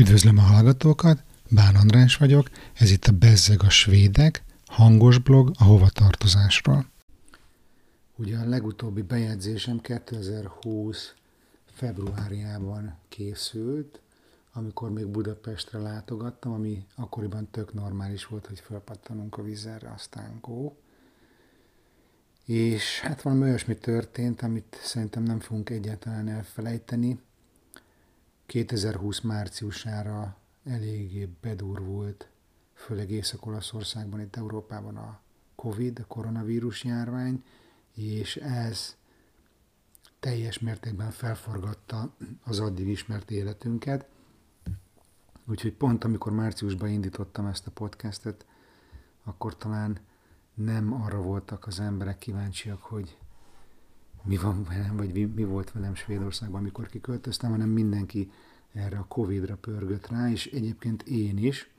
Üdvözlöm a hallgatókat, Bán András vagyok, ez itt a Bezzeg a Svédek, hangos blog a hovatartozásról. Ugye a legutóbbi bejegyzésem 2020 februárjában készült, amikor még Budapestre látogattam, ami akkoriban tök normális volt, hogy felpattanunk a vízerre, aztán go. És hát valami olyasmi történt, amit szerintem nem fogunk egyáltalán elfelejteni. 2020 márciusára eléggé bedurvult, főleg Észak-Olaszországban, itt Európában a Covid, a koronavírus járvány, és ez teljes mértékben felforgatta az addig ismert életünket. Úgyhogy pont amikor márciusban indítottam ezt a podcastet, akkor talán nem arra voltak az emberek kíváncsiak, hogy mi van velem, vagy mi, mi volt velem Svédországban, amikor kiköltöztem, hanem mindenki erre a Covid-ra pörgött rá, és egyébként én is.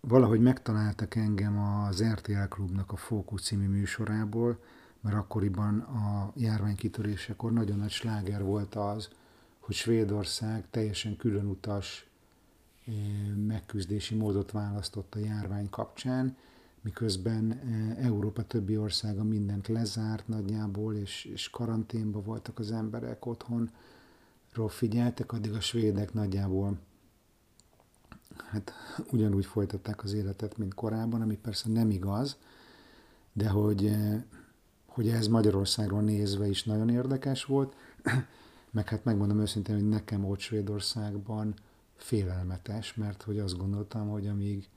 Valahogy megtaláltak engem az RTL Klubnak a Fókusz című műsorából, mert akkoriban a járvány kitörésekor nagyon nagy sláger volt az, hogy Svédország teljesen különutas eh, megküzdési módot választott a járvány kapcsán, miközben eh, Európa többi országa mindent lezárt nagyjából, és, és karanténba voltak az emberek otthon, figyeltek, addig a svédek nagyjából hát ugyanúgy folytatták az életet, mint korábban, ami persze nem igaz, de hogy, eh, hogy ez Magyarországról nézve is nagyon érdekes volt, meg hát megmondom őszintén, hogy nekem ott Svédországban félelmetes, mert hogy azt gondoltam, hogy amíg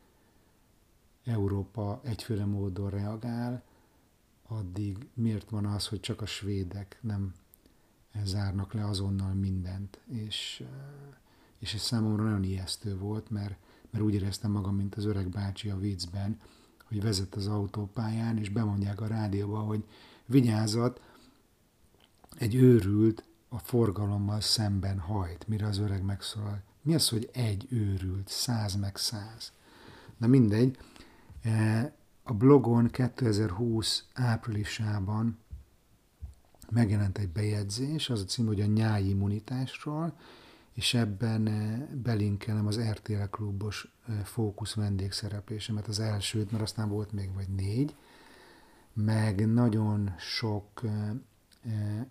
Európa egyféle módon reagál, addig miért van az, hogy csak a svédek nem zárnak le azonnal mindent, és, és ez számomra nagyon ijesztő volt, mert, mert úgy éreztem magam, mint az öreg bácsi a viccben, hogy vezet az autópályán, és bemondják a rádióba, hogy vigyázat, egy őrült a forgalommal szemben hajt, mire az öreg megszólal. Mi az, hogy egy őrült, száz meg száz? Na mindegy, a blogon 2020 áprilisában megjelent egy bejegyzés, az a cím, hogy a nyári immunitásról, és ebben eh, belinkelem az RTL klubos eh, fókusz vendégszereplésemet, az elsőt, mert aztán volt még vagy négy, meg nagyon sok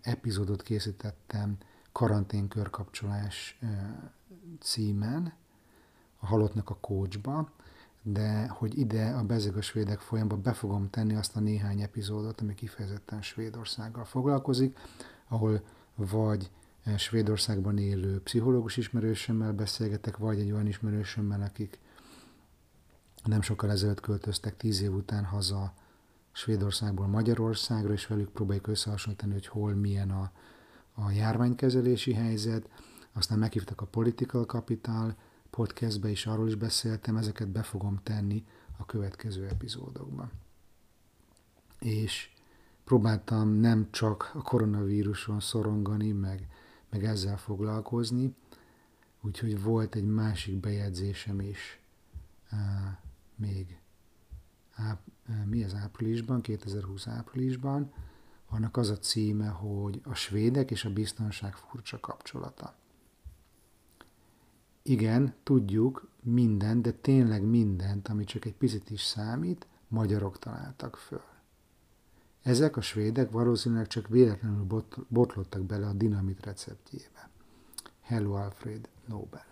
epizódot készítettem karanténkörkapcsolás címen, a halottnak a kócsba, de hogy ide a Bezeg Svédek folyamba be fogom tenni azt a néhány epizódot, ami kifejezetten Svédországgal foglalkozik, ahol vagy eh, Svédországban élő pszichológus ismerősömmel beszélgetek, vagy egy olyan ismerősömmel, akik nem sokkal ezelőtt költöztek tíz év után haza Svédországból Magyarországra, és velük próbáljuk összehasonlítani, hogy hol milyen a, a járványkezelési helyzet. Aztán meghívtak a Political Capital podcastbe is arról is beszéltem, ezeket be fogom tenni a következő epizódokban. És próbáltam nem csak a koronavíruson szorongani, meg, meg ezzel foglalkozni, úgyhogy volt egy másik bejegyzésem is uh, még áp, mi az áprilisban, 2020 áprilisban, annak az a címe, hogy a svédek és a biztonság furcsa kapcsolata. Igen, tudjuk minden, de tényleg mindent, ami csak egy picit is számít, magyarok találtak föl. Ezek a svédek valószínűleg csak véletlenül bot, botlottak bele a dinamit receptjébe. Hello Alfred Nobel.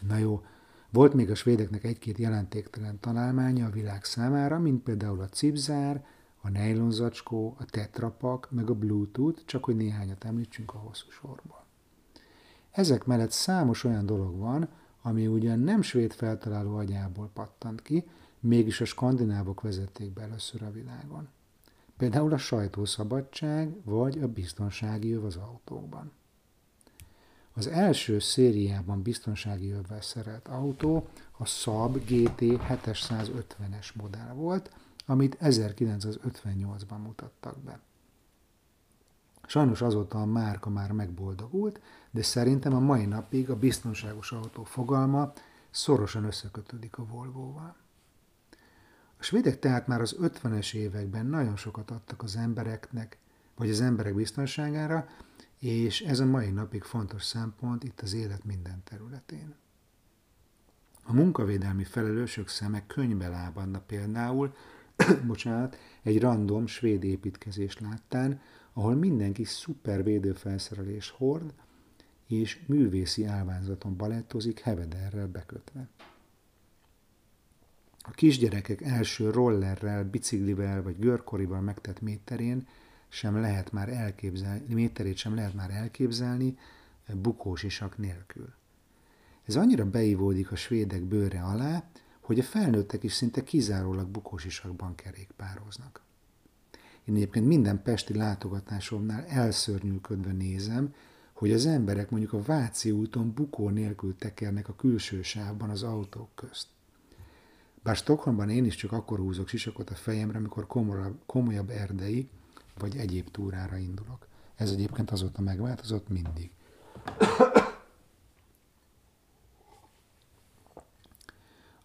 Na jó, volt még a svédeknek egy-két jelentéktelen találmánya a világ számára, mint például a cipzár, a nejlonzacskó, a tetrapak, meg a bluetooth, csak hogy néhányat említsünk a hosszú sorból. Ezek mellett számos olyan dolog van, ami ugyan nem svéd feltaláló agyából pattant ki, mégis a skandinávok vezették be először a világon. Például a sajtószabadság vagy a biztonsági öv az autókban. Az első szériában biztonsági övvel szerelt autó a Saab GT 750-es modell volt, amit 1958-ban mutattak be. Sajnos azóta a márka már megboldogult, de szerintem a mai napig a biztonságos autó fogalma szorosan összekötődik a Volvo-val. A svédek tehát már az 50-es években nagyon sokat adtak az embereknek, vagy az emberek biztonságára, és ez a mai napig fontos szempont itt az élet minden területén. A munkavédelmi felelősök szeme könyvbe lábadna például, bocsánat, egy random svéd építkezés láttán, ahol mindenki szuper védőfelszerelés hord, és művészi állványzaton balettozik hevederrel bekötve. A kisgyerekek első rollerrel, biciklivel vagy görkorival megtett méterén sem lehet már elképzelni, méterét sem lehet már elképzelni bukós isak nélkül. Ez annyira beivódik a svédek bőre alá, hogy a felnőttek is szinte kizárólag bukós isakban kerékpároznak. Én egyébként minden pesti látogatásomnál elszörnyűködve nézem, hogy az emberek mondjuk a Váci úton bukó nélkül tekernek a külső sávban az autók közt. Bár Stockholmban én is csak akkor húzok sisakot a fejemre, amikor komolyabb, komolyabb erdei vagy egyéb túrára indulok. Ez egyébként azóta megváltozott mindig.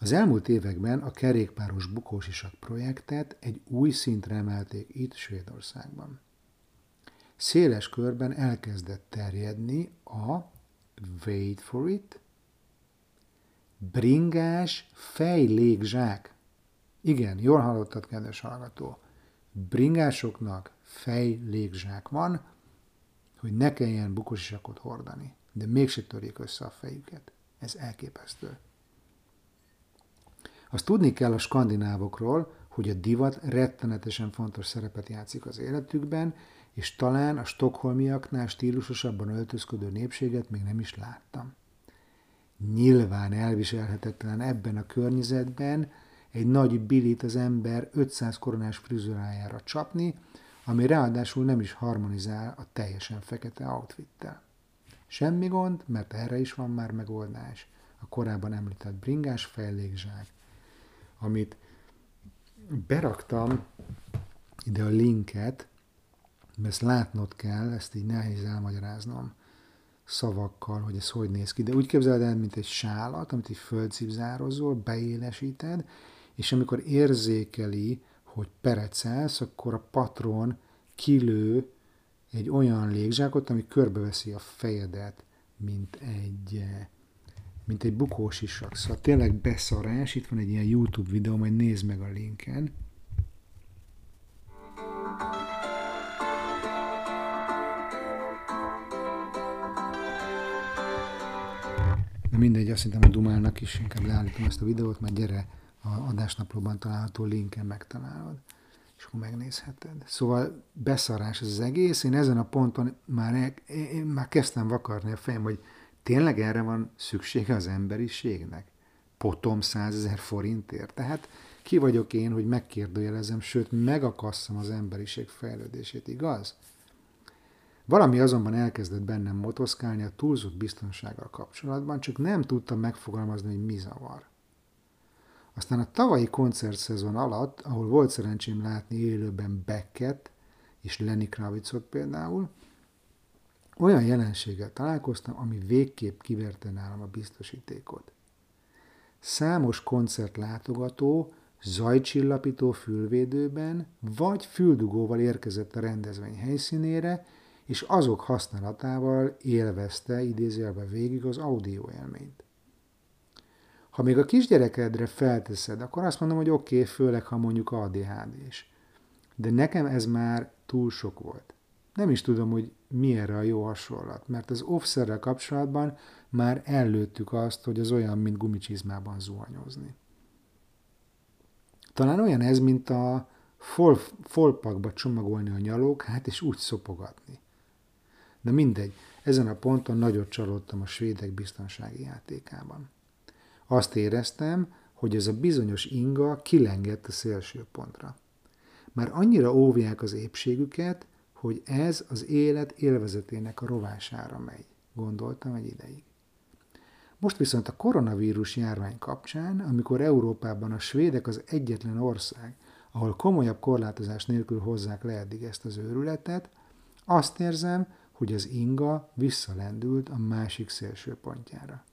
Az elmúlt években a kerékpáros bukósisak projektet egy új szintre emelték itt Svédországban. Széles körben elkezdett terjedni a wait for it, bringás fejlégzsák. Igen, jól hallottad, kedves hallgató. Bringásoknak fejlégzsák van, hogy ne kelljen bukosisakot hordani, de mégse törjék össze a fejüket. Ez elképesztő. Azt tudni kell a skandinávokról, hogy a divat rettenetesen fontos szerepet játszik az életükben, és talán a stokholmiaknál stílusosabban öltözködő népséget még nem is láttam. Nyilván elviselhetetlen ebben a környezetben egy nagy bilit az ember 500 koronás frizurájára csapni, ami ráadásul nem is harmonizál a teljesen fekete outfittel. Semmi gond, mert erre is van már megoldás. A korábban említett bringás fejlégzsák, amit beraktam ide a linket, mert ezt látnod kell, ezt így nehéz elmagyaráznom szavakkal, hogy ez hogy néz ki. De úgy képzeld el, mint egy sálat, amit egy földcipzározol, beélesíted, és amikor érzékeli, hogy perecelsz, akkor a patron kilő egy olyan légzsákot, ami körbeveszi a fejedet, mint egy, mint egy bukós isak. Szóval tényleg beszarás, itt van egy ilyen YouTube videó, majd nézd meg a linken. De mindegy, azt hiszem, hogy dumálnak is, inkább leállítom ezt a videót, mert gyere, a adásnaplóban található linken megtalálod, és akkor megnézheted. Szóval beszarás ez az egész, én ezen a ponton már, én már kezdtem vakarni a fejem, hogy tényleg erre van szüksége az emberiségnek? Potom százezer forintért? Tehát ki vagyok én, hogy megkérdőjelezem, sőt megakasszam az emberiség fejlődését, igaz? Valami azonban elkezdett bennem motoszkálni a túlzott biztonsággal kapcsolatban, csak nem tudtam megfogalmazni, hogy mi zavar. Aztán a tavalyi koncertszezon alatt, ahol volt szerencsém látni élőben Beckett és Lenny Kravitzot például, olyan jelenséggel találkoztam, ami végképp kiverte nálam a biztosítékot. Számos koncertlátogató zajcsillapító fülvédőben vagy füldugóval érkezett a rendezvény helyszínére, és azok használatával élvezte idézőjelben végig az audio élményt. Ha még a kisgyerekedre felteszed, akkor azt mondom, hogy oké, okay, főleg ha mondjuk ADHD-s. De nekem ez már túl sok volt. Nem is tudom, hogy mi erre a jó hasonlat, mert az offszerrel kapcsolatban már ellőttük azt, hogy az olyan, mint gumicsizmában zuhanyozni. Talán olyan ez, mint a fol, folpakba csomagolni a nyalók, hát és úgy szopogatni. De mindegy, ezen a ponton nagyot csalódtam a svédek biztonsági játékában. Azt éreztem, hogy ez a bizonyos inga kilengett a szélső pontra. Már annyira óvják az épségüket, hogy ez az élet élvezetének a rovására megy, gondoltam egy ideig. Most viszont a koronavírus járvány kapcsán, amikor Európában a svédek az egyetlen ország, ahol komolyabb korlátozás nélkül hozzák le eddig ezt az őrületet, azt érzem, hogy az inga visszalendült a másik szélső pontjára.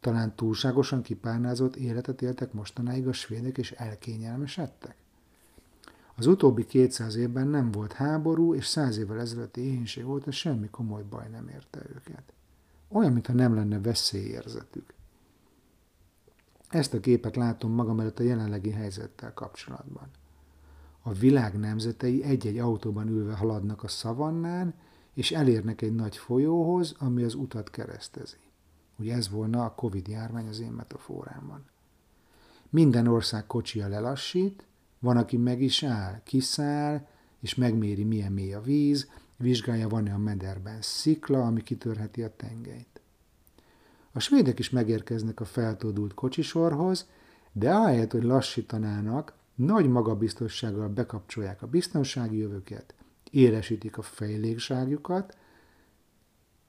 Talán túlságosan kipárnázott életet éltek mostanáig a svédek, és elkényelmesedtek? Az utóbbi 200 évben nem volt háború, és 100 évvel ezelőtti éhénység óta semmi komoly baj nem érte őket. Olyan, mintha nem lenne veszélyérzetük. Ezt a képet látom magam előtt a jelenlegi helyzettel kapcsolatban. A világ nemzetei egy-egy autóban ülve haladnak a szavannán, és elérnek egy nagy folyóhoz, ami az utat keresztezi. Ugye ez volna a Covid járvány az én metaforámban. Minden ország kocsia lelassít, van, aki meg is áll, kiszáll, és megméri, milyen mély a víz, vizsgálja, van-e a mederben szikla, ami kitörheti a tengelyt. A svédek is megérkeznek a feltódult kocsisorhoz, de ahelyett, hogy lassítanának, nagy magabiztossággal bekapcsolják a biztonsági jövőket, élesítik a fejlégzsákjukat,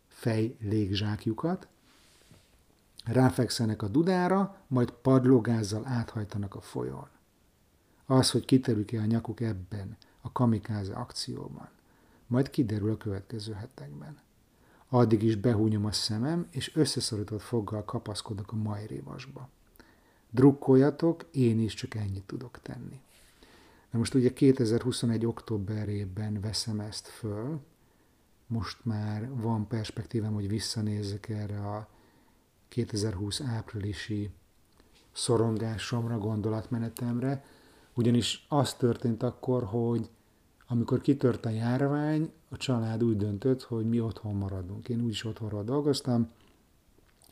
fejlégzsákjukat, ráfekszenek a dudára, majd padlógázzal áthajtanak a folyón. Az, hogy kiterük-e a nyakuk ebben, a kamikáze akcióban, majd kiderül a következő hetekben. Addig is behúnyom a szemem, és összeszorított foggal kapaszkodok a majrévasba. Drukkoljatok, én is csak ennyit tudok tenni. Na most ugye 2021. októberében veszem ezt föl, most már van perspektívám, hogy visszanézzek erre a 2020 áprilisi szorongásomra, gondolatmenetemre, ugyanis az történt akkor, hogy amikor kitört a járvány, a család úgy döntött, hogy mi otthon maradunk. Én úgyis otthonról dolgoztam,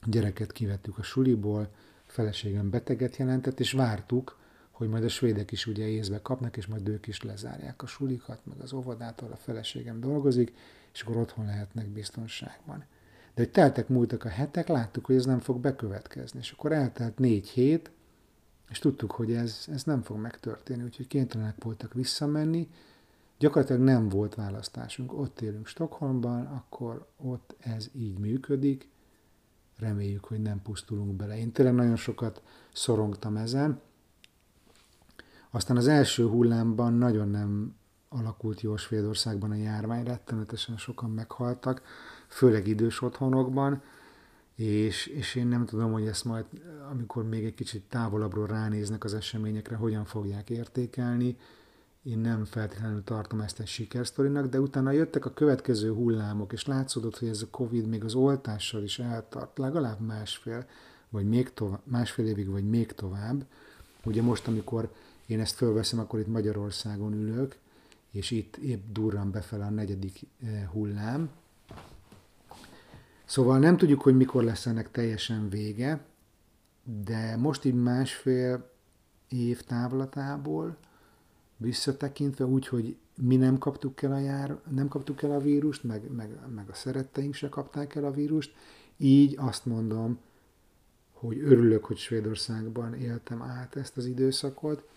gyereket kivettük a suliból, feleségem beteget jelentett, és vártuk, hogy majd a svédek is ugye észbe kapnak, és majd ők is lezárják a sulikat, meg az óvodától a feleségem dolgozik, és akkor otthon lehetnek biztonságban. De hogy teltek múltak a hetek, láttuk, hogy ez nem fog bekövetkezni. És akkor eltelt négy hét, és tudtuk, hogy ez, ez nem fog megtörténni, úgyhogy kénytelenek voltak visszamenni. Gyakorlatilag nem volt választásunk. Ott élünk Stockholmban, akkor ott ez így működik. Reméljük, hogy nem pusztulunk bele. Én tényleg nagyon sokat szorongtam ezen. Aztán az első hullámban nagyon nem alakult jól Svédországban a járvány, rettenetesen sokan meghaltak, főleg idős otthonokban, és, és én nem tudom, hogy ezt majd, amikor még egy kicsit távolabbról ránéznek az eseményekre, hogyan fogják értékelni. Én nem feltétlenül tartom ezt egy sikersztorinak, de utána jöttek a következő hullámok, és látszódott, hogy ez a Covid még az oltással is eltart, legalább másfél, vagy még tovább, másfél évig, vagy még tovább. Ugye most, amikor én ezt fölveszem, akkor itt Magyarországon ülök, és itt épp durran befele a negyedik eh, hullám. Szóval nem tudjuk, hogy mikor lesz ennek teljesen vége, de most így másfél év távlatából visszatekintve úgy, hogy mi nem kaptuk el a, jár, nem kaptuk el a vírust, meg, meg, meg a szeretteink se kapták el a vírust, így azt mondom, hogy örülök, hogy Svédországban éltem át ezt az időszakot,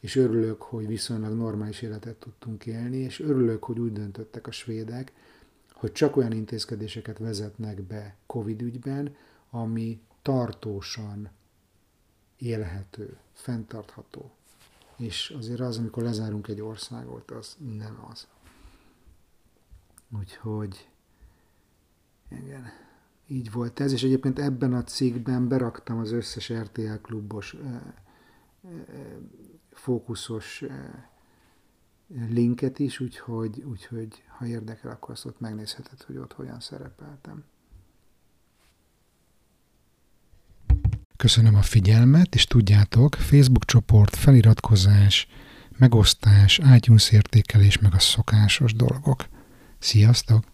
és örülök, hogy viszonylag normális életet tudtunk élni, és örülök, hogy úgy döntöttek a svédek, hogy csak olyan intézkedéseket vezetnek be COVID ügyben, ami tartósan élhető, fenntartható. És azért az, amikor lezárunk egy országot, az nem az. Úgyhogy igen, így volt ez, és egyébként ebben a cikkben beraktam az összes RTL klubos fókuszos linket is, úgyhogy, úgyhogy ha érdekel, akkor azt ott megnézheted, hogy ott hogyan szerepeltem. Köszönöm a figyelmet, és tudjátok, Facebook csoport, feliratkozás, megosztás, iTunes értékelés, meg a szokásos dolgok. Sziasztok!